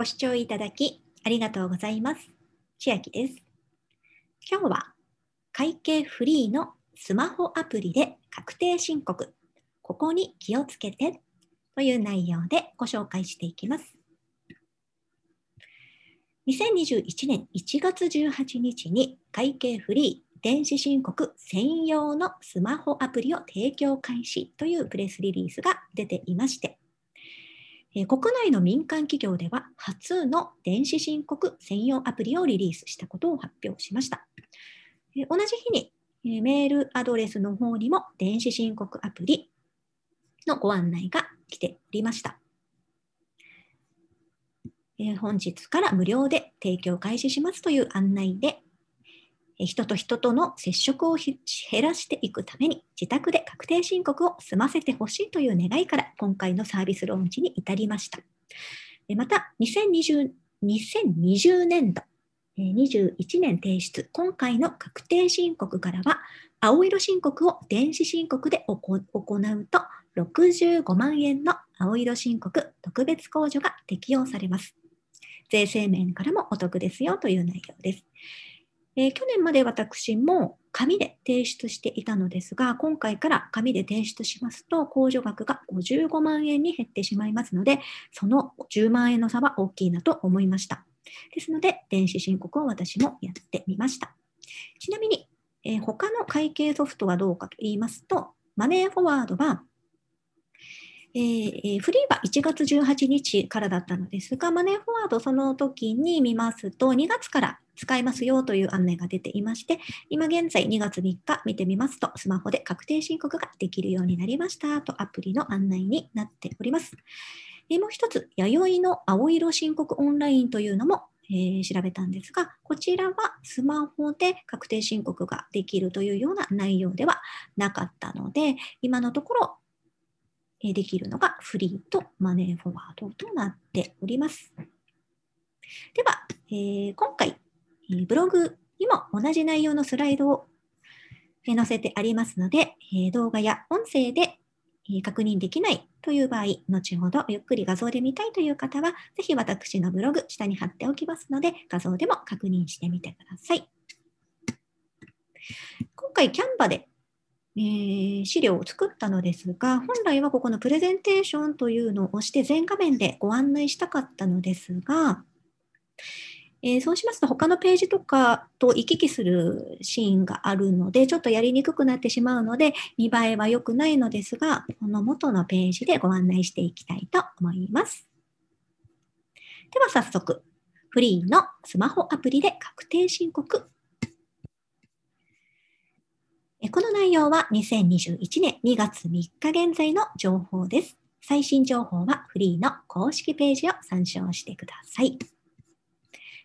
ご視聴いただきありがとうございます。千秋です。今日は会計フリーのスマホアプリで確定申告、ここに気をつけてという内容でご紹介していきます。2021年1月18日に会計フリー電子申告専用のスマホアプリを提供開始というプレスリリースが出ていまして、え国内の民間企業では初の電子申告専用アプリをリリースしたことを発表しました。え同じ日に、えメールアドレスの方にも電子申告アプリのご案内が来ておりました。え本日から無料で提供開始しますという案内で、人と人との接触を減らしていくために自宅で確定申告を済ませてほしいという願いから今回のサービスローンチに至りました。また2020、2020年度、21年提出、今回の確定申告からは、青色申告を電子申告で行うと、65万円の青色申告特別控除が適用されます。税制面からもお得ですよという内容です。えー去年まで私も紙で提出していたのですが、今回から紙で提出しますと、控除額が55万円に減ってしまいますので、その10万円の差は大きいなと思いました。ですので、電子申告を私もやってみました。ちなみに、えー他の会計ソフトはどうかと言いますと、マネーフォワードは、えーフリーは1月18日からだったのですが、マネーフォワードその時に見ますと、2月から使えますよという案内が出ていまして、今現在2月3日見てみますと、スマホで確定申告ができるようになりましたとアプリの案内になっております。えーもう一つ、弥生の青色申告オンラインというのも、えー調べたんですが、こちらはスマホで確定申告ができるというような内容ではなかったので、今のところ、できるのがフリーとマネーフォワードとなっております。では、えー今回、えブログにも同じ内容のスライドを載せてありますので、え動画や音声でえ確認できないという場合、後ほどゆっくり画像で見たいという方は、ぜひ私のブログ下に貼っておきますので、画像でも確認してみてください。今回、キャンバで、えー資料を作ったのですが、本来はここのプレゼンテーションというのを押して全画面でご案内したかったのですが、えーそうしますと他のページとかと行き来するシーンがあるので、ちょっとやりにくくなってしまうので、見栄えは良くないのですが、この元のページでご案内していきたいと思います。では早速、フリーのスマホアプリで確定申告。この内容は2021年2月3日現在の情報です。最新情報はフリーの公式ページを参照してください。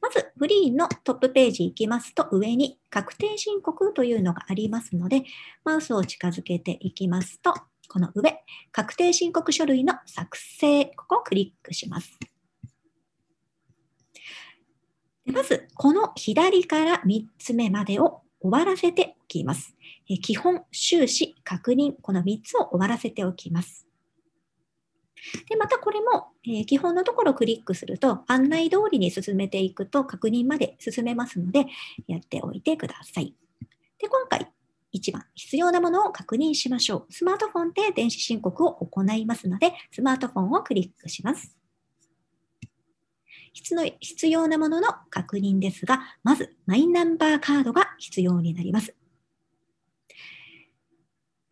まず、フリーのトップページ行きますと、上に確定申告というのがありますので、マウスを近づけていきますと、この上、確定申告書類の作成、ここをクリックします。まず、この左から3つ目までを終わらせておきます。え基本、収支、確認、この3つを終わらせておきます。で、またこれも、えー基本のところをクリックすると、案内通りに進めていくと確認まで進めますので、やっておいてください。で、今回、一番必要なものを確認しましょう。スマートフォンで電子申告を行いますので、スマートフォンをクリックします。必の必要なものの確認ですが、まず、マイナンバーカードが必要になります。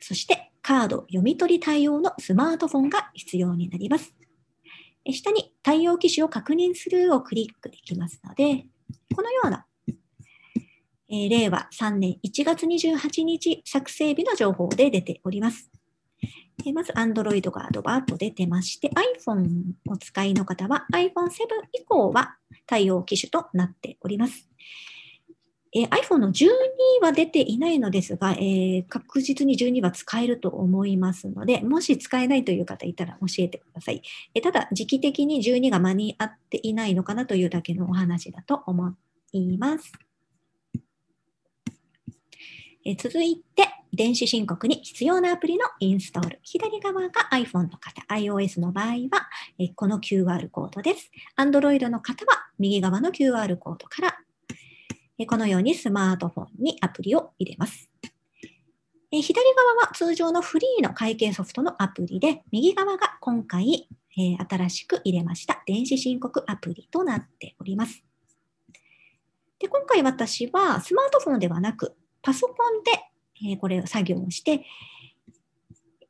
そして、カード読み取り対応のスマートフォンが必要になります。下に対応機種を確認するをクリックできますので、このような、えー令和3年1月28日作成日の情報で出ております。えまず Android がドバーッと出てまして、iPhone をお使いの方は iPhone7 以降は対応機種となっております。えー iPhone の12は出ていないのですが、えー確実に12は使えると思いますので、もし使えないという方いたら教えてください。えーただ、時期的に12が間に合っていないのかなというだけのお話だと思います。え続いて、電子申告に必要なアプリのインストール。左側が iPhone の方、iOS の場合は、えこの QR コードです。Android の方は右側の QR コードからえこのようにスマートフォンにアプリを入れます。え左側は通常のフリーの会計ソフトのアプリで、右側が今回、え新しく入れました電子申告アプリとなっております。で今回私はスマートフォンではなく、パソコンで、えー、これを作業をして、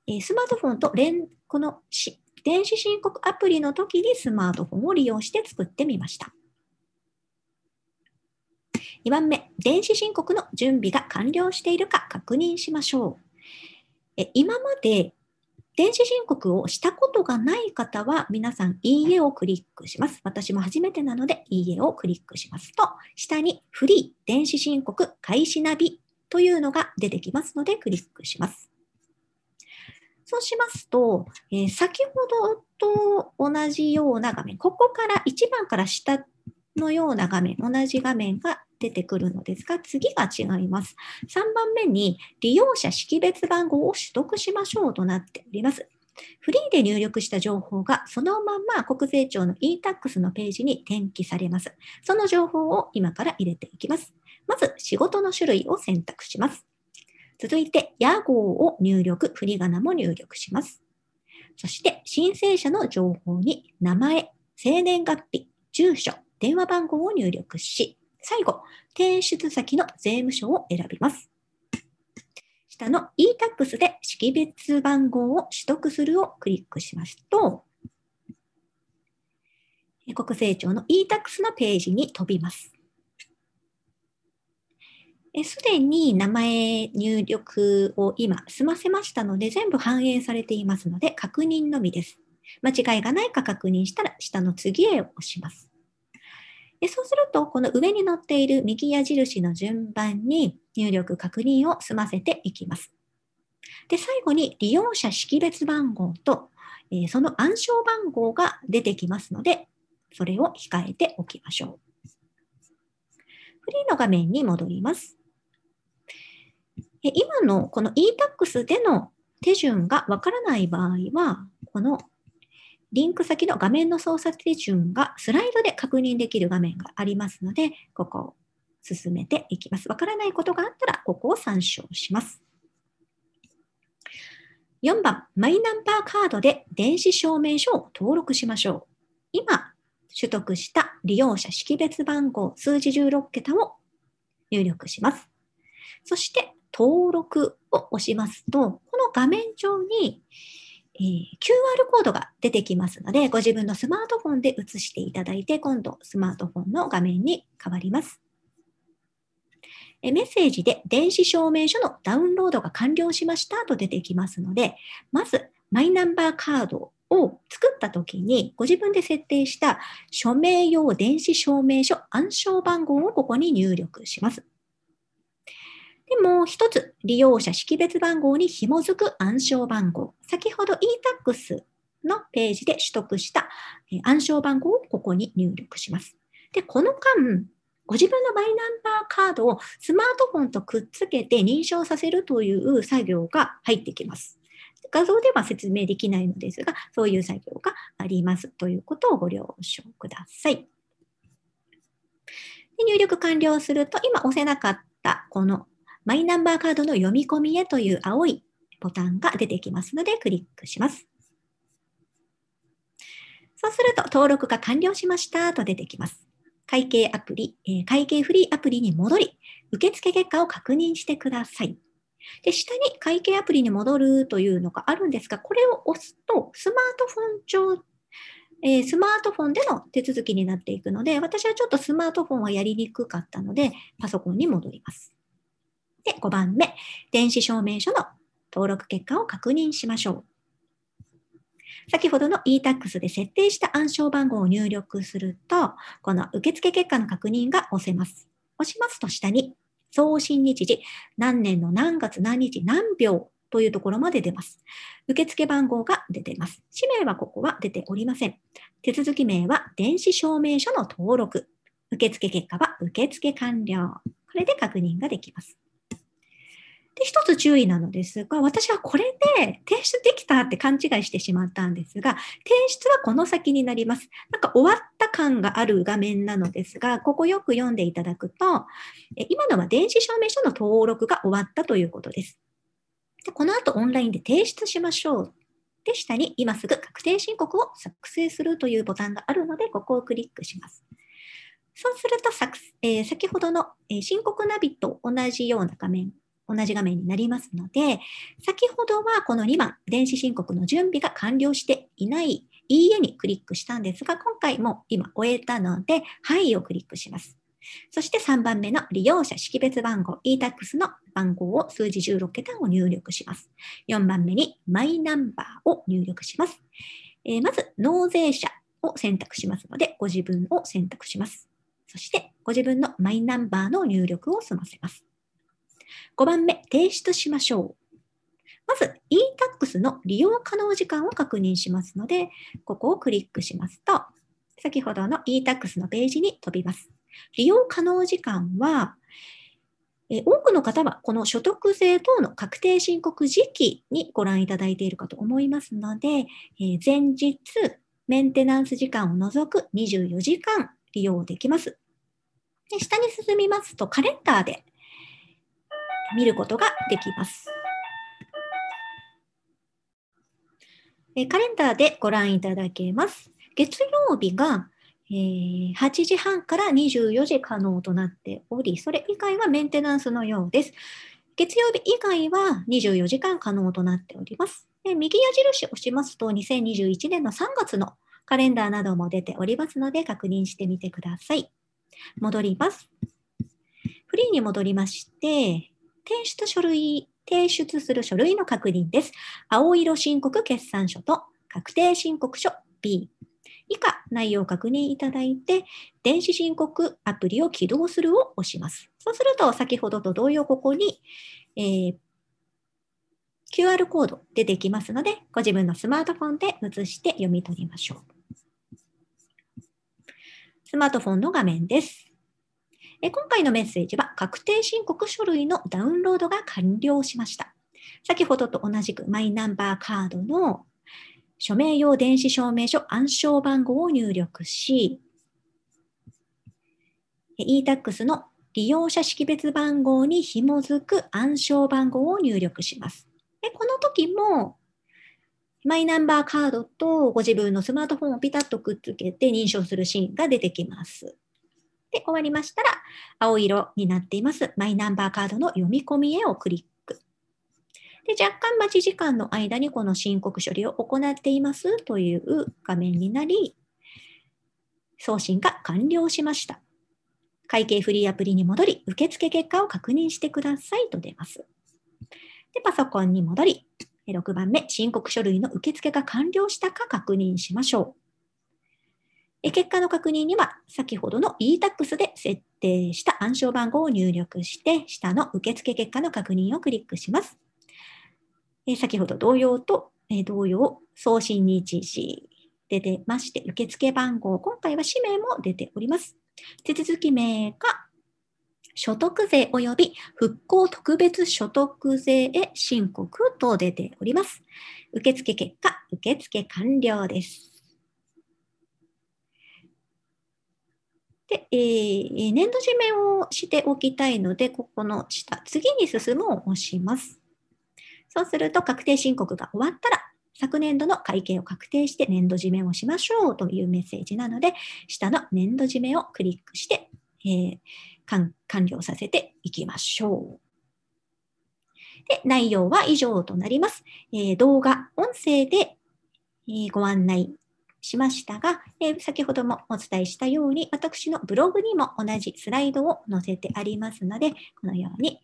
え、スマートフォンと連、このし電子申告アプリの時にスマートフォンを利用して作ってみました。2番目、電子申告の準備が完了しているか確認しましょう。え今まで電子申告をしたことがない方は、皆さん、いいえをクリックします。私も初めてなので、いいえをクリックしますと、下にフリー、電子申告、開始ナビというのが出てきますので、クリックします。そうしますと、えー、先ほどと同じような画面、ここから1番から下のような画面、同じ画面が出てくるのですが、次が違います。3番目に利用者識別番号を取得しましょうとなっております。フリーで入力した情報がそのまま国税庁の e-tax のページに転記されます。その情報を今から入れていきます。まず仕事の種類を選択します。続いて、屋号を入力、振り仮名も入力します。そして、申請者の情報に名前、生年月日、住所、電話番号を入力し、最後、提出先の税務署を選びます。下の e-tax で識別番号を取得するをクリックしますと、国税庁の e-tax のページに飛びます。すでに名前入力を今済ませましたので、全部反映されていますので、確認のみです。間違いがないか確認したら、下の次へ押します。そうすると、この上に載っている右矢印の順番に入力確認を済ませていきます。で、最後に利用者識別番号と、え、その暗証番号が出てきますので、それを控えておきましょう。フリーの画面に戻ります。で今のこの e-tax での手順がわからない場合は、このリンク先の画面の操作手順がスライドで確認できる画面がありますので、ここを進めていきます。わからないことがあったら、ここを参照します。4番、マイナンバーカードで電子証明書を登録しましょう。今、取得した利用者識別番号数字16桁を入力します。そして、登録を押しますと、この画面上に、えー、QR コードが出てきますので、ご自分のスマートフォンで写していただいて、今度スマートフォンの画面に変わります。えメッセージで電子証明書のダウンロードが完了しましたと出てきますので、まずマイナンバーカードを作ったときに、ご自分で設定した署名用電子証明書暗証番号をここに入力します。でも一つ、利用者識別番号に紐づく暗証番号。先ほど e-tax のページで取得した暗証番号をここに入力します。で、この間、ご自分のマイナンバーカードをスマートフォンとくっつけて認証させるという作業が入ってきます。画像では説明できないのですが、そういう作業がありますということをご了承ください。で入力完了すると、今押せなかったこのマイナンバーカードの読み込みへという青いボタンが出てきますので、クリックします。そうすると、登録が完了しましたと出てきます。会計アプリ、え会計フリーアプリに戻り、受付結果を確認してください。で、下に会計アプリに戻るというのがあるんですが、これを押すと、スマートフォン上、えー、スマートフォンでの手続きになっていくので、私はちょっとスマートフォンはやりにくかったので、パソコンに戻ります。で、5番目、電子証明書の登録結果を確認しましょう。先ほどの e-tax で設定した暗証番号を入力すると、この受付結果の確認が押せます。押しますと下に、送信日時、何年の何月何日何秒というところまで出ます。受付番号が出てます。氏名はここは出ておりません。手続き名は電子証明書の登録。受付結果は受付完了。これで確認ができます。で、一つ注意なのですが、私はこれで提出できたって勘違いしてしまったんですが、提出はこの先になります。なんか終わった感がある画面なのですが、ここよく読んでいただくと、今のは電子証明書の登録が終わったということです。でこの後オンラインで提出しましょう。で、下に今すぐ確定申告を作成するというボタンがあるので、ここをクリックします。そうすると、え、先ほどの、え申告ナビと同じような画面同じ画面になりますので、先ほどはこの2番、電子申告の準備が完了していない、いいえにクリックしたんですが、今回も今終えたので、はいをクリックします。そして3番目の利用者識別番号 e-tax の番号を数字16桁を入力します。4番目にマイナンバーを入力します。えー、まず納税者を選択しますので、ご自分を選択します。そしてご自分のマイナンバーの入力を済ませます。5番目、提出しましょう。まず、e-tax の利用可能時間を確認しますので、ここをクリックしますと、先ほどの e-tax のページに飛びます。利用可能時間は、え多くの方はこの所得税等の確定申告時期にご覧いただいているかと思いますので、え前日、メンテナンス時間を除く24時間利用できます。で下に進みますと、カレンダーで見ることができます。カレンダーでご覧いただけます。月曜日が8時半から24時可能となっており、それ以外はメンテナンスのようです。月曜日以外は24時間可能となっております。で右矢印を押しますと、2021年の3月のカレンダーなども出ておりますので、確認してみてください。戻ります。フリーに戻りまして、提出書類、提出する書類の確認です。青色申告決算書と確定申告書 B。以下、内容を確認いただいて、電子申告アプリを起動するを押します。そうすると、先ほどと同様、ここに、えー、QR コード出てきますので、ご自分のスマートフォンで写して読み取りましょう。スマートフォンの画面です。え今回のメッセージは、確定申告書類のダウンロードが完了しました。先ほどと同じくマイナンバーカードの署名用電子証明書暗証番号を入力し、e-tax の利用者識別番号に紐づく暗証番号を入力します。でこの時も、マイナンバーカードとご自分のスマートフォンをピタッとくっつけて認証するシーンが出てきます。で、終わりましたら、青色になっていますマイナンバーカードの読み込みへをクリック。で、若干待ち時間の間にこの申告処理を行っていますという画面になり、送信が完了しました。会計フリーアプリに戻り、受付結果を確認してくださいと出ます。で、パソコンに戻り、6番目、申告書類の受付が完了したか確認しましょう。結果の確認には、先ほどの e-tax で設定した暗証番号を入力して、下の受付結果の確認をクリックします。先ほど同様と同様、送信日時出てまして、受付番号、今回は氏名も出ております。手続き名が所得税及び復興特別所得税へ申告と出ております。受付結果、受付完了です。で、えー、年度締めをしておきたいので、ここの下、次に進むを押します。そうすると、確定申告が終わったら、昨年度の会計を確定して年度締めをしましょうというメッセージなので、下の年度締めをクリックして、えー、完了させていきましょう。で、内容は以上となります。えー、動画、音声で、えー、ご案内しましたが、えー、先ほどもお伝えしたように、私のブログにも同じスライドを載せてありますので、このように、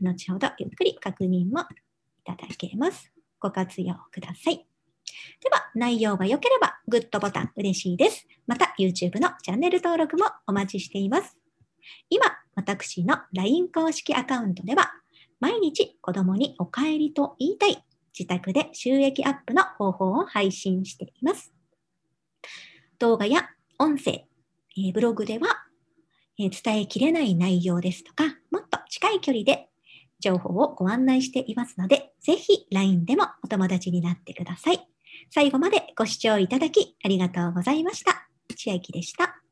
後ほどゆっくり確認もいただけます。ご活用ください。では、内容が良ければ、グッドボタン嬉しいです。また、YouTube のチャンネル登録もお待ちしています。今、私の LINE 公式アカウントでは、毎日子供にお帰りと言いたい自宅で収益アップの方法を配信しています。動画や音声、えブログでは、え伝えきれない内容ですとか、もっと近い距離で情報をご案内していますので、ぜひ LINE でもお友達になってください。最後までご視聴いただきありがとうございました。千秋でした。